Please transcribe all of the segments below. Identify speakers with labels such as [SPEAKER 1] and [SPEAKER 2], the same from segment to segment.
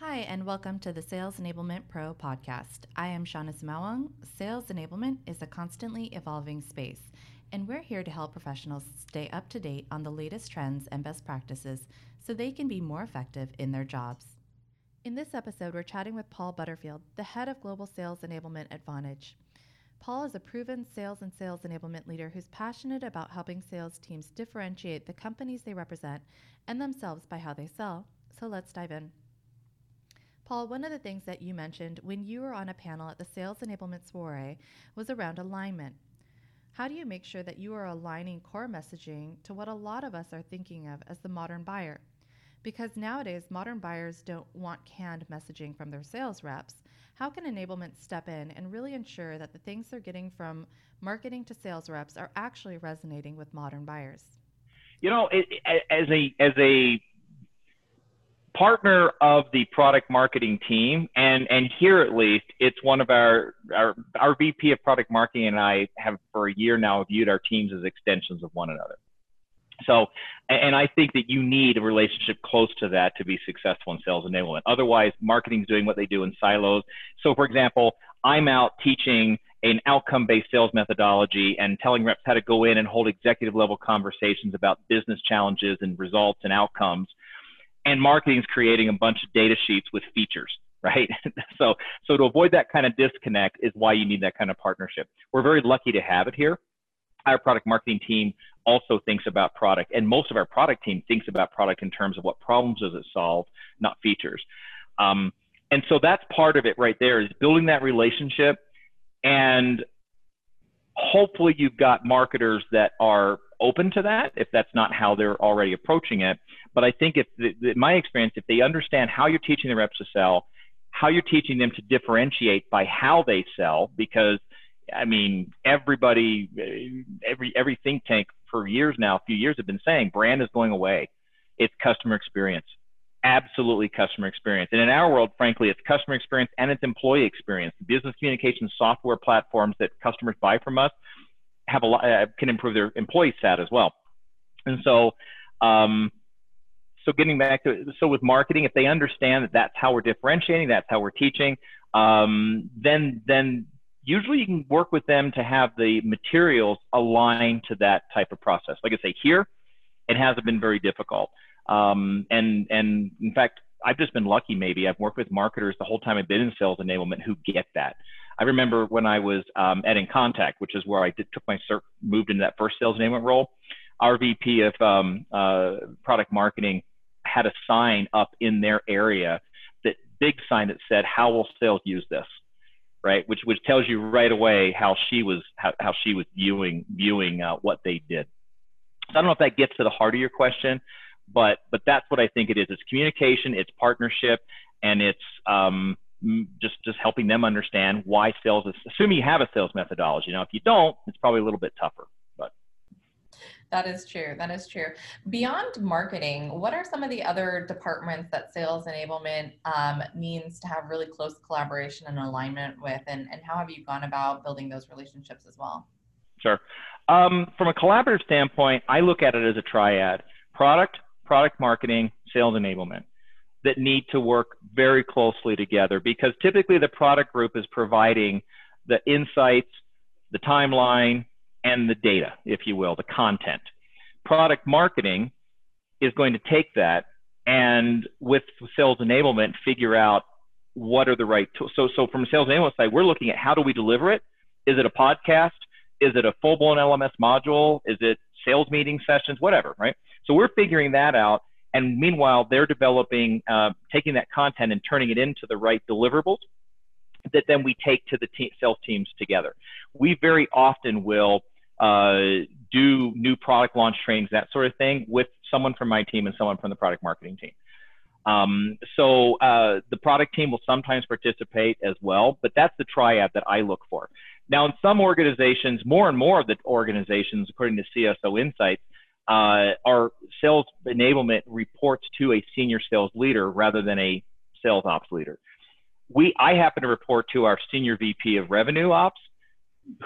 [SPEAKER 1] Hi, and welcome to the Sales Enablement Pro podcast. I am Shawna Sumaoang. Sales enablement is a constantly evolving space, and we're here to help professionals stay up to date on the latest trends and best practices so they can be more effective in their jobs. In this episode, we're chatting with Paul Butterfield, the head of Global Sales Enablement at Vonage. Paul is a proven sales and sales enablement leader who's passionate about helping sales teams differentiate the companies they represent and themselves by how they sell. So let's dive in. Paul, one of the things that you mentioned when you were on a panel at the Sales Enablement Soiree was around alignment. How do you make sure that you are aligning core messaging to what a lot of us are thinking of as the modern buyer? Because nowadays, modern buyers don't want canned messaging from their sales reps. How can enablement step in and really ensure that the things they're getting from marketing to sales reps are actually resonating with modern buyers?
[SPEAKER 2] You know, it, as a as a partner of the product marketing team, and and here at least, it's one of our our our VP of product marketing and I have for a year now viewed our teams as extensions of one another. So, and I think that you need a relationship close to that to be successful in sales enablement. Otherwise, marketing's doing what they do in silos. So, for example, I'm out teaching an outcome-based sales methodology and telling reps how to go in and hold executive level conversations about business challenges and results and outcomes and marketing is creating a bunch of data sheets with features right? So so to avoid that kind of disconnect is why you need that kind of partnership. We're very lucky to have it here. Our product marketing team also thinks about product and most of our product team thinks about product in terms of what problems does it solve not features. Um, and so that's part of it right there is building that relationship and hopefully you've got marketers that are open to that if that's not how they're already approaching it but I think if the, the, my experience, if they understand how you're teaching the reps to sell, how you're teaching them to differentiate by how they sell, because I mean, everybody, every every think tank for years now, a few years have been saying brand is going away. It's customer experience, absolutely customer experience. And in our world, frankly, it's customer experience and it's employee experience. Business communication software platforms that customers buy from us have a lot uh, can improve their employee sat as well. And so, um, so getting back to so with marketing, if they understand that that's how we're differentiating, that's how we're teaching, um, then then usually you can work with them to have the materials aligned to that type of process. Like I say, here it hasn't been very difficult, um, and and in fact, I've just been lucky. Maybe I've worked with marketers the whole time I've been in sales enablement who get that. I remember when I was um, at InContact, which is where I did, took my cert, moved into that first sales enablement role. Our VP of um, uh, product marketing had a sign up in their area that big sign that said how will sales use this? Right? Which which tells you right away how she was how, how she was viewing viewing uh, what they did. So i don't know if that gets to the heart of your question but but that's what i think it is. It's communication it's partnership and it's um, just just helping them understand why sales is assuming you have a sales methodology now if you don't it's probably a little bit tougher But
[SPEAKER 3] that is true. That is true. Beyond marketing, what are some of the other departments that sales enablement um, means to have really close collaboration and alignment with, and, and how have you gone about building those relationships as well?
[SPEAKER 2] Sure. Um, from a collaborative standpoint, I look at it as a triad product, product marketing, sales enablement that need to work very closely together because typically the product group is providing the insights, the timeline, and the data, if you will, the content. Product marketing is going to take that and with sales enablement, figure out what are the right tools. So, so from a sales enablement side, we're looking at how do we deliver it? Is it a podcast? Is it a full blown LMS module? Is it sales meeting sessions? Whatever, right? So we're figuring that out. And meanwhile, they're developing, uh, taking that content and turning it into the right deliverables that then we take to the te- sales teams together. We very often will uh, do new product launch trainings, that sort of thing, with someone from my team and someone from the product marketing team. Um, so uh, the product team will sometimes participate as well, but that's the triad that I look for. Now, in some organizations, more and more of the organizations, according to CSO Insights, uh, our sales enablement reports to a senior sales leader rather than a sales ops leader. We, I happen to report to our senior VP of revenue ops,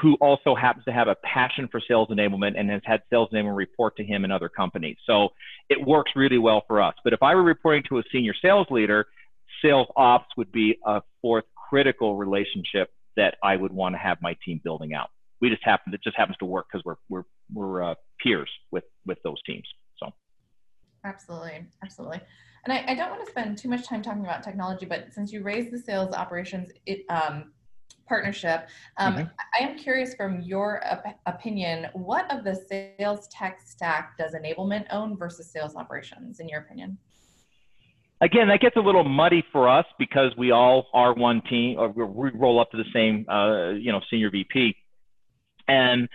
[SPEAKER 2] who also happens to have a passion for sales enablement and has had sales enablement report to him in other companies. So it works really well for us. But if I were reporting to a senior sales leader, sales ops would be a fourth critical relationship that I would want to have my team building out. We just happen it just happens to work because we're we're we're uh, peers with with those teams. So
[SPEAKER 3] absolutely, absolutely. And I, I, don't want to spend too much time talking about technology, but since you raised the sales operations it, um, partnership, um, mm-hmm. I am curious from your op- opinion, what of the sales tech stack does enablement own versus sales operations, in your opinion?
[SPEAKER 2] again, that gets a little muddy for us because we all are one team, or we roll up to the same, uh, you know, senior VP. And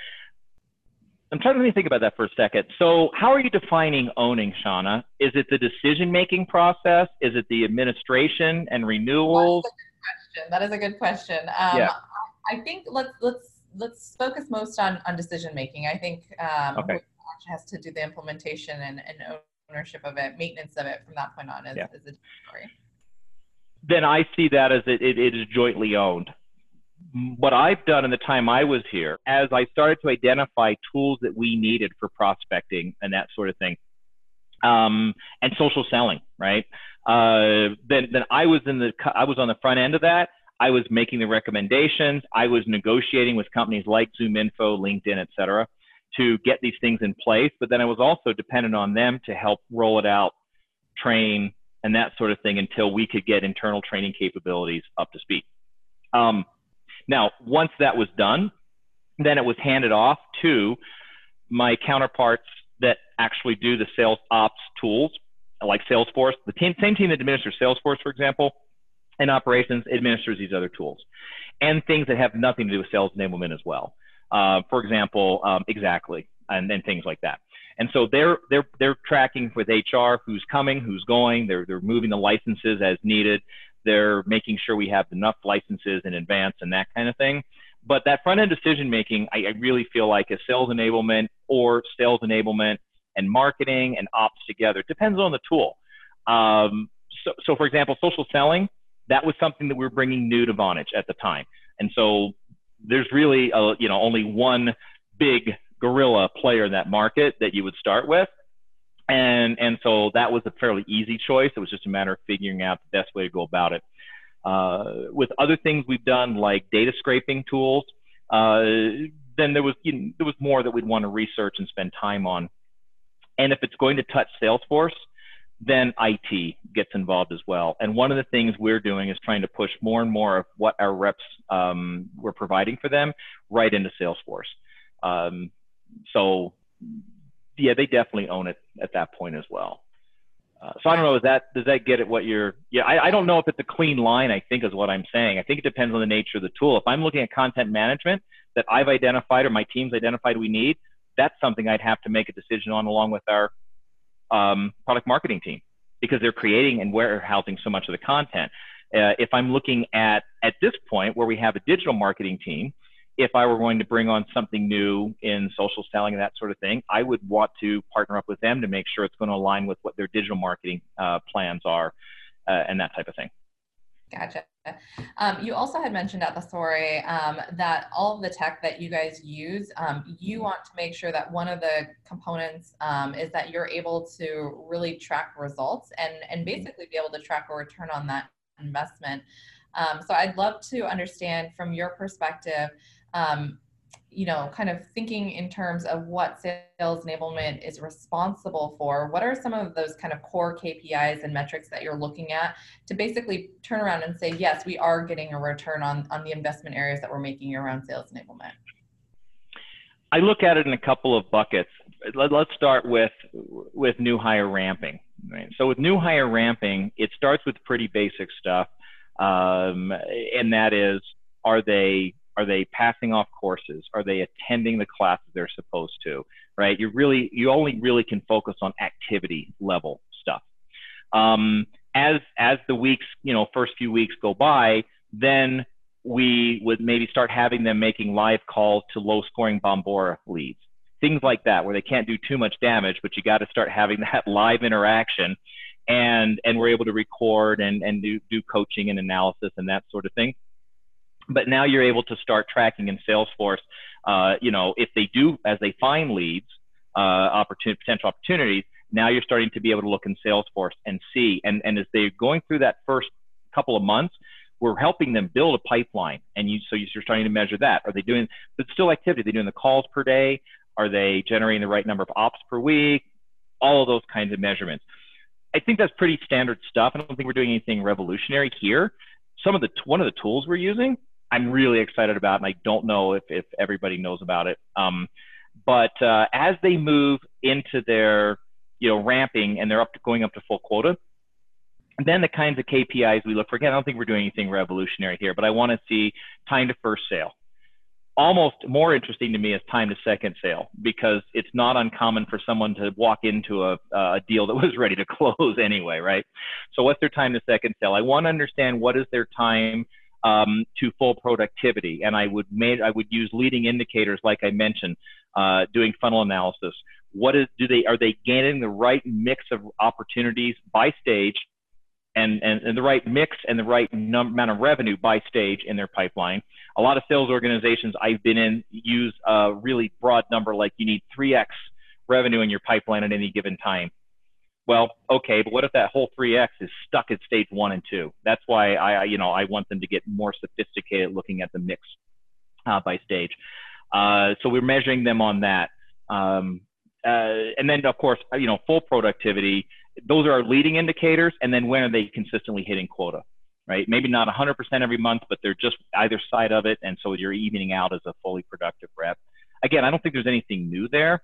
[SPEAKER 2] I'm trying to think about that for a second. So, how are you defining owning, Shawna? Is it the decision-making process? Is it the administration and renewals?
[SPEAKER 3] That is a good question. Um, yeah. I think let's let's let's focus most on on decision making. I think um, okay. has to do the implementation and, and ownership of it, maintenance of it from that point on is, yeah. is a story.
[SPEAKER 2] Then I see that as it, it, it is jointly owned. What I've done in the time I was here, as I started to identify tools that we needed for prospecting and that sort of thing, um, and social selling, right? Uh, then, then I was in the, I was on the front end of that. I was making the recommendations. I was negotiating with companies like ZoomInfo, LinkedIn, et cetera to get these things in place, but then I was also dependent on them to help roll it out, train, and that sort of thing until we could get internal training capabilities up to speed. Um, now, once that was done, then it was handed off to my counterparts that actually do the sales ops tools, like Salesforce. The team, same team that administers Salesforce, for example, in operations administers these other tools and things that have nothing to do with sales enablement as well. Uh, for example, um, exactly, and then things like that. And so they're they're they're tracking with HR who's coming, who's going. They're they're moving the licenses as needed. They're making sure we have enough licenses in advance and that kind of thing. But that front end decision making, I, I really feel like is sales enablement or sales enablement and marketing and ops together. It depends on the tool. Um, so, so, for example, social selling, that was something that we were bringing new to Vonage at the time. And so there's really a, you know only one big gorilla player in that market that you would start with and and so that was a fairly easy choice it was just a matter of figuring out the best way to go about it uh, with other things we've done like data scraping tools uh, then there was you know, there was more that we'd want to research and spend time on and if it's going to touch salesforce then IT gets involved as well. And one of the things we're doing is trying to push more and more of what our reps um, we're providing for them right into Salesforce. Um, so, yeah, they definitely own it at that point as well. Uh, so I don't know. Is that does that get at what you're? Yeah, I, I don't know if it's a clean line. I think is what I'm saying. I think it depends on the nature of the tool. If I'm looking at content management that I've identified or my team's identified we need, that's something I'd have to make a decision on along with our um, product marketing team because they're creating and warehousing so much of the content. Uh, if I'm looking at at this point where we have a digital marketing team, if I were going to bring on something new in social selling and that sort of thing, I would want to partner up with them to make sure it's going to align with what their digital marketing uh, plans are uh, and that type of thing.
[SPEAKER 3] Gotcha. Um, you also had mentioned at the Soiree um, that all of the tech that you guys use, um, you want to make sure that one of the components um, is that you're able to really track results and, and basically be able to track a return on that investment. Um, so I'd love to understand from your perspective, um, you know, kind of thinking in terms of what sales enablement is responsible for, what are some of those kind of core KPIs and metrics that you're looking at to basically turn around and say, yes, we are getting a return on, on the investment areas that we're making around sales enablement?
[SPEAKER 2] I look at it in a couple of buckets. Let, us start with with new hire ramping. Right? So with new hire ramping, it starts with pretty basic stuff, um, and that is, are they are they passing off courses? Are they attending the classes they're supposed to? Right? You really, you only really can focus on activity level stuff. Um, as as the weeks, you know, first few weeks go by, then we would maybe start having them making live calls to low scoring Bombora leads, things like that, where they can't do too much damage, but you got to start having that live interaction, and and we're able to record and and do do coaching and analysis and that sort of thing but now you're able to start tracking in Salesforce. Uh, you know, if they do, as they find leads, uh, potential opportunities, now you're starting to be able to look in Salesforce and see. And, and as they're going through that first couple of months, we're helping them build a pipeline. And you, so you're starting to measure that. Are they doing, but still activity? Are they doing the calls per day? Are they generating the right number of ops per week? All of those kinds of measurements. I think that's pretty standard stuff. I don't think we're doing anything revolutionary here. Some of the, one of the tools we're using, I'm really excited about, and I don't know if, if everybody knows about it. Um, but uh, as they move into their, you know, ramping and they're up to going up to full quota, then the kinds of KPIs we look for, again, I don't think we're doing anything revolutionary here, but I want to see time to first sale. Almost more interesting to me is time to second sale because it's not uncommon for someone to walk into a, a deal that was ready to close anyway, right? So what's their time to second sale? I want to understand what is their time um, to full productivity, and I would made I would use leading indicators like I mentioned, uh, doing funnel analysis. What is do they are they getting the right mix of opportunities by stage and, and, and the right mix and the right num- amount of revenue by stage in their pipeline. A lot of sales organizations I've been in use a really broad number like you need 3x revenue in your pipeline at any given time. Well, okay, but what if that whole 3x is stuck at stage one and two? That's why I, you know, I want them to get more sophisticated looking at the mix uh, by stage. Uh, so we're measuring them on that. Um, uh, and then, of course, you know, full productivity those are our leading indicators. And then when are they consistently hitting quota, right? Maybe not 100% every month, but they're just either side of it. And so you're evening out as a fully productive rep. Again, I don't think there's anything new there.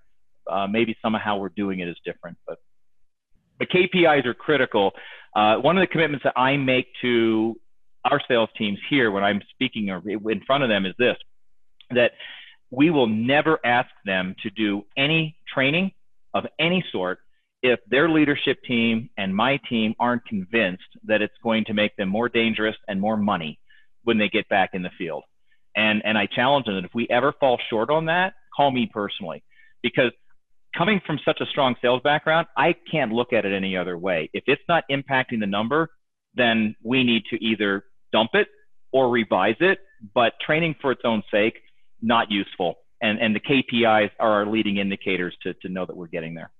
[SPEAKER 2] Uh, maybe somehow we're doing it as different, but the KPIs are critical. Uh, one of the commitments that I make to our sales teams here when I'm speaking or in front of them is this that we will never ask them to do any training of any sort if their leadership team and my team aren't convinced that it's going to make them more dangerous and more money when they get back in the field. And, and I challenge them that if we ever fall short on that, call me personally. Because coming from such a strong sales background, I can't look at it any other way. If it's not impacting the number, then we need to either dump it or revise it. But training for its own sake, not useful. And, and the KPIs are our leading indicators to, to know that we're getting there.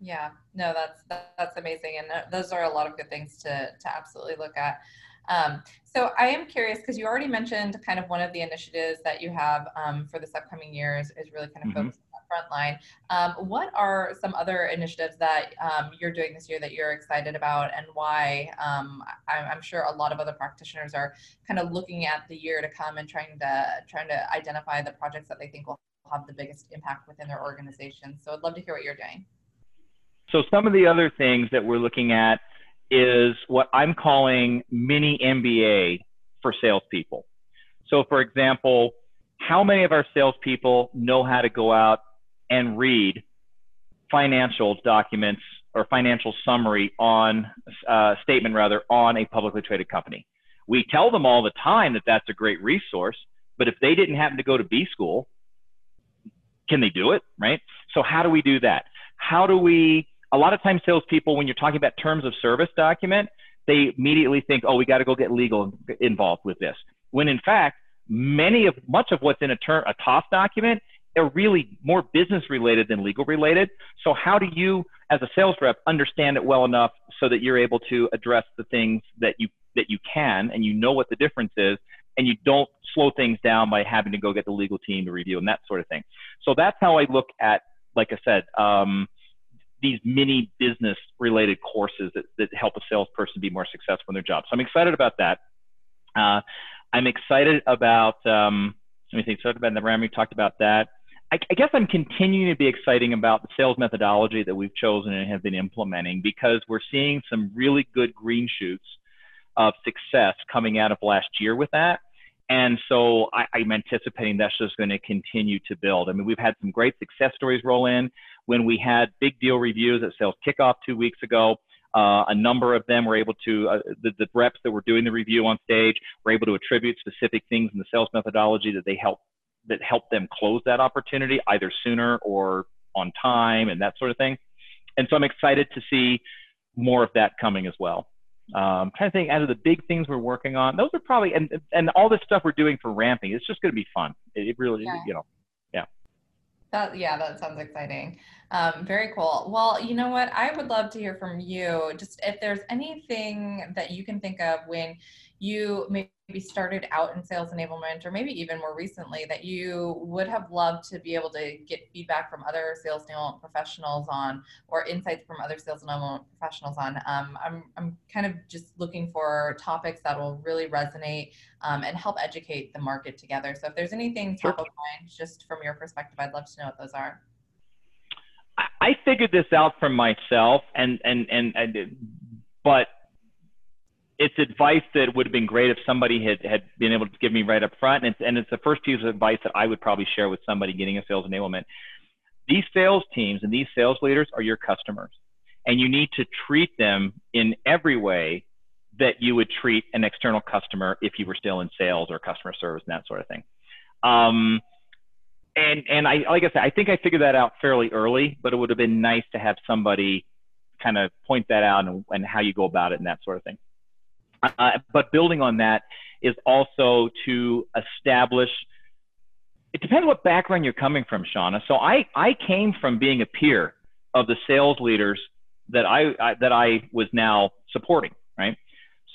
[SPEAKER 3] Yeah, no, that's that's amazing, and those are a lot of good things to to absolutely look at. Um, so I am curious because you already mentioned kind of one of the initiatives that you have um, for this upcoming year is, is really kind of mm-hmm. focused on the front line. Um, what are some other initiatives that um, you're doing this year that you're excited about and why? Um, I'm, I'm, sure a lot of other practitioners are kind of looking at the year to come and trying to trying to identify the projects that they think will have the biggest impact within their organization. So I'd love to hear what you're doing.
[SPEAKER 2] So some of the other things that we're looking at is what I'm calling mini MBA for salespeople. So for example, how many of our salespeople know how to go out and read financial documents or financial summary on uh, statement rather on a publicly traded company? We tell them all the time that that's a great resource, but if they didn't happen to go to B school, can they do it? Right? So how do we do that? How do we a lot of times salespeople, when you're talking about terms of service document, they immediately think, oh, we got to go get legal involved with this. When in fact, many of much of what's in a term a TOS document are really more business related than legal related. So how do you, as a sales rep, understand it well enough so that you're able to address the things that you that you can and you know what the difference is and you don't slow things down by having to go get the legal team to review and that sort of thing. So that's how I look at, like I said, um, these mini business related courses that, that help a salesperson be more successful in their job. So I'm excited about that. Uh, I'm excited about, um, let me think, so about the RAM, we talked about that. I, I, guess I'm continuing to be exciting about the sales methodology that we've chosen and have been implementing because we're seeing some really good green shoots of success coming out of last year with that. And so I, am anticipating that's just going to continue to build. I mean, we've had some great success stories roll in. When we had big deal reviews at sales kickoff two weeks ago, uh, a number of them were able to, uh, the, the, reps that were doing the review on stage were able to attribute specific things in the sales methodology that they help that helped them close that opportunity either sooner or on time and that sort of thing. And so I'm excited to see more of that coming as well. Um, trying to think out of the big things we're working on. Those are probably and and all this stuff we're doing for ramping. It's just going to be fun. It, it really, yeah. you know, yeah.
[SPEAKER 3] That yeah, that sounds exciting. Um, very cool. Well, you know what? I would love to hear from you. Just if there's anything that you can think of when you maybe started out in sales enablement, or maybe even more recently, that you would have loved to be able to get feedback from other sales enablement professionals on, or insights from other sales enablement professionals on. Um, I'm, I'm kind of just looking for topics that will really resonate um, and help educate the market together. So if there's anything top of mind, just from your perspective, I'd love to know what those are.
[SPEAKER 2] I figured this out for myself, and and and, and but it's advice that would have been great if somebody had, had been able to give me right up front. And it's, and it's the first piece of advice that I would probably share with somebody getting a sales enablement. These sales teams and these sales leaders are your customers, and you need to treat them in every way that you would treat an external customer if you were still in sales or customer service and that sort of thing. Um, and and I like I said, I think I figured that out fairly early, but it would have been nice to have somebody kind of point that out and, and how you go about it and that sort of thing. Uh, but building on that is also to establish. It depends what background you're coming from, Shawna. So I I came from being a peer of the sales leaders that I, I that I was now supporting, right?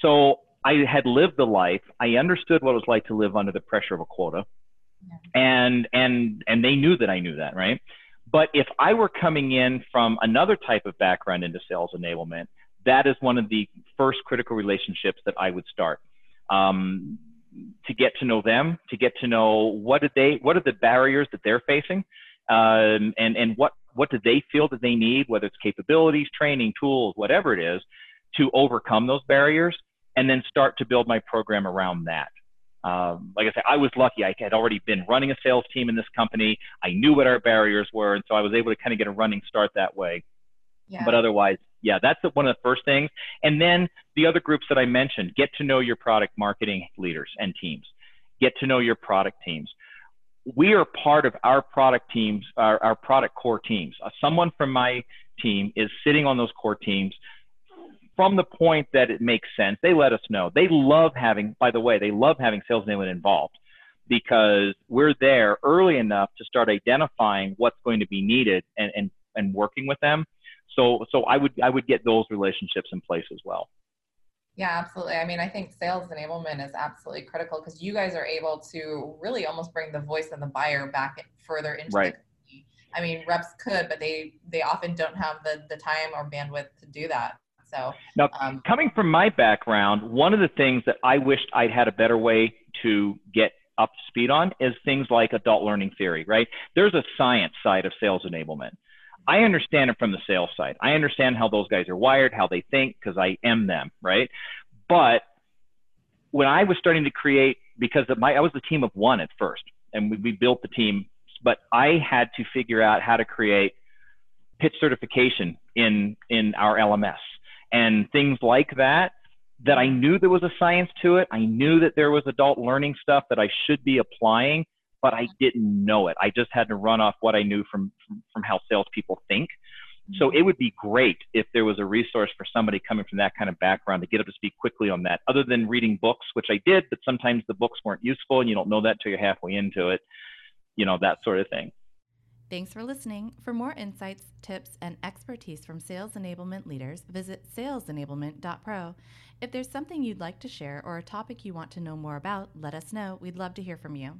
[SPEAKER 2] So I had lived the life. I understood what it was like to live under the pressure of a quota, yeah. and and and they knew that I knew that, right? But if I were coming in from another type of background into sales enablement, that is one of the first critical relationships that I would start. Um, to get to know them, to get to know what did they, what are the barriers that they're facing, um, and and what what do they feel that they need, whether it's capabilities, training, tools, whatever it is, to overcome those barriers, and then start to build my program around that. Um, like I said, I was lucky. I had already been running a sales team in this company. I knew what our barriers were, and so I was able to kind of get a running start that way. Yeah. But otherwise, yeah, that's one of the first things. And then the other groups that I mentioned, get to know your product marketing leaders and teams. Get to know your product teams. We are part of our product teams, our, our product core teams. Uh, someone from my team is sitting on those core teams from the point that it makes sense. They let us know. They love having, by the way, they love having sales enablement involved because we're there early enough to start identifying what's going to be needed and, and, and working with them so so I would I would get those relationships in place as well.
[SPEAKER 3] Yeah, absolutely. I mean, I think sales enablement is absolutely critical because you guys are able to really almost bring the voice of the buyer back further into right. the I mean, reps could, but they they often don't have the the time or bandwidth to do that. So
[SPEAKER 2] now, um, coming from my background, one of the things that I wished I'd had a better way to get up to speed on is things like adult learning theory. Right? There's a science side of sales enablement. I understand it from the sales side. I understand how those guys are wired, how they think, because I am them, right? But when I was starting to create, because my, I was a team of one at first, and we, we built the team, but I had to figure out how to create pitch certification in in our LMS and things like that. That I knew there was a science to it. I knew that there was adult learning stuff that I should be applying but I didn't know it. I just had to run off what I knew from from, from how salespeople think. So mm-hmm. it would be great if there was a resource for somebody coming from that kind of background to get up to speed quickly on that, other than reading books, which I did, but sometimes the books weren't useful and you don't know that till you're halfway into it, you know, that sort of thing.
[SPEAKER 1] Thanks for listening. For more insights, tips, and expertise from sales enablement leaders, visit salesenablement.pro. If there's something you'd like to share or a topic you want to know more about, let us know. We'd love to hear from you.